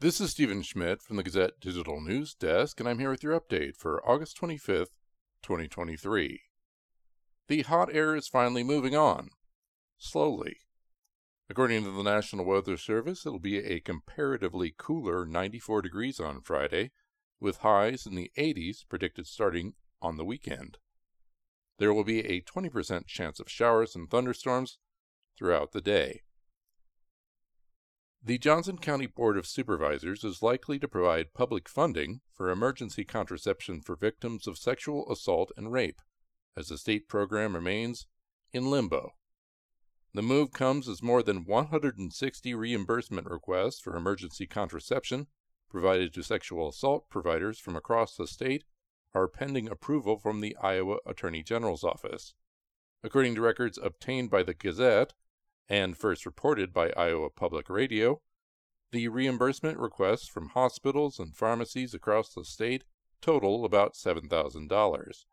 This is Stephen Schmidt from the Gazette Digital News Desk, and I'm here with your update for August 25th, 2023. The hot air is finally moving on. Slowly. According to the National Weather Service, it'll be a comparatively cooler 94 degrees on Friday, with highs in the 80s predicted starting on the weekend. There will be a 20% chance of showers and thunderstorms throughout the day. The Johnson County Board of Supervisors is likely to provide public funding for emergency contraception for victims of sexual assault and rape, as the state program remains in limbo. The move comes as more than 160 reimbursement requests for emergency contraception provided to sexual assault providers from across the state are pending approval from the Iowa Attorney General's office. According to records obtained by the Gazette, and first reported by Iowa Public Radio, the reimbursement requests from hospitals and pharmacies across the state total about $7,000.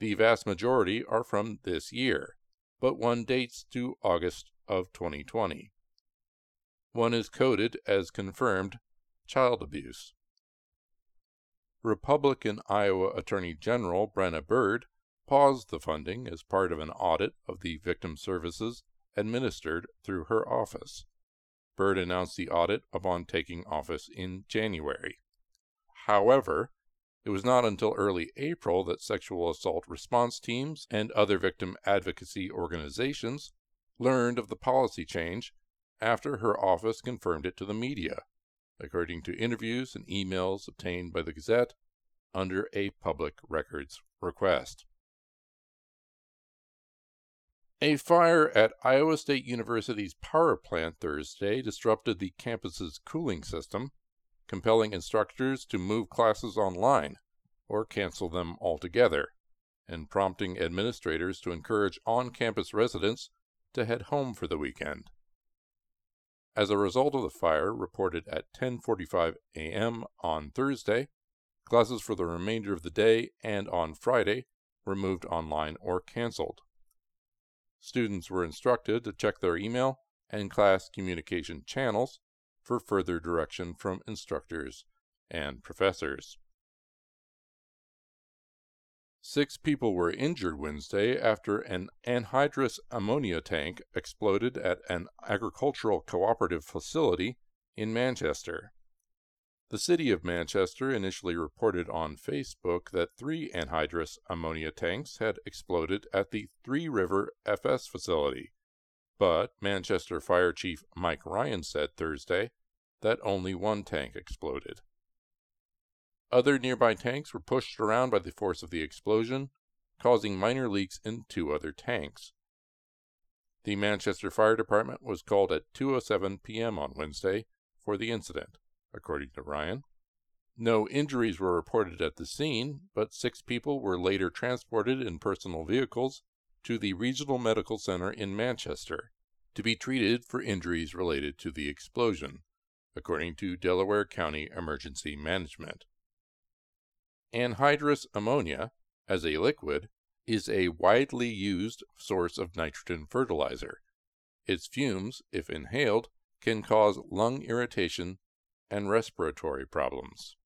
The vast majority are from this year, but one dates to August of 2020. One is coded as confirmed child abuse. Republican Iowa Attorney General Brenna Bird paused the funding as part of an audit of the victim services administered through her office. Bird announced the audit upon taking office in January. However, it was not until early April that sexual assault response teams and other victim advocacy organizations learned of the policy change after her office confirmed it to the media, according to interviews and emails obtained by the Gazette under a public records request. A fire at Iowa State University's power plant Thursday disrupted the campus's cooling system, compelling instructors to move classes online or cancel them altogether, and prompting administrators to encourage on campus residents to head home for the weekend. As a result of the fire, reported at 10:45 a.m. on Thursday, classes for the remainder of the day and on Friday were moved online or canceled. Students were instructed to check their email and class communication channels for further direction from instructors and professors. Six people were injured Wednesday after an anhydrous ammonia tank exploded at an agricultural cooperative facility in Manchester. The city of Manchester initially reported on Facebook that three anhydrous ammonia tanks had exploded at the Three River FS facility, but Manchester Fire Chief Mike Ryan said Thursday that only one tank exploded. Other nearby tanks were pushed around by the force of the explosion, causing minor leaks in two other tanks. The Manchester Fire Department was called at 2:07 p.m. on Wednesday for the incident according to Ryan. No injuries were reported at the scene, but six people were later transported in personal vehicles to the Regional Medical Center in Manchester to be treated for injuries related to the explosion, according to Delaware County Emergency Management. Anhydrous ammonia, as a liquid, is a widely used source of nitrogen fertilizer. Its fumes, if inhaled, can cause lung irritation and respiratory problems.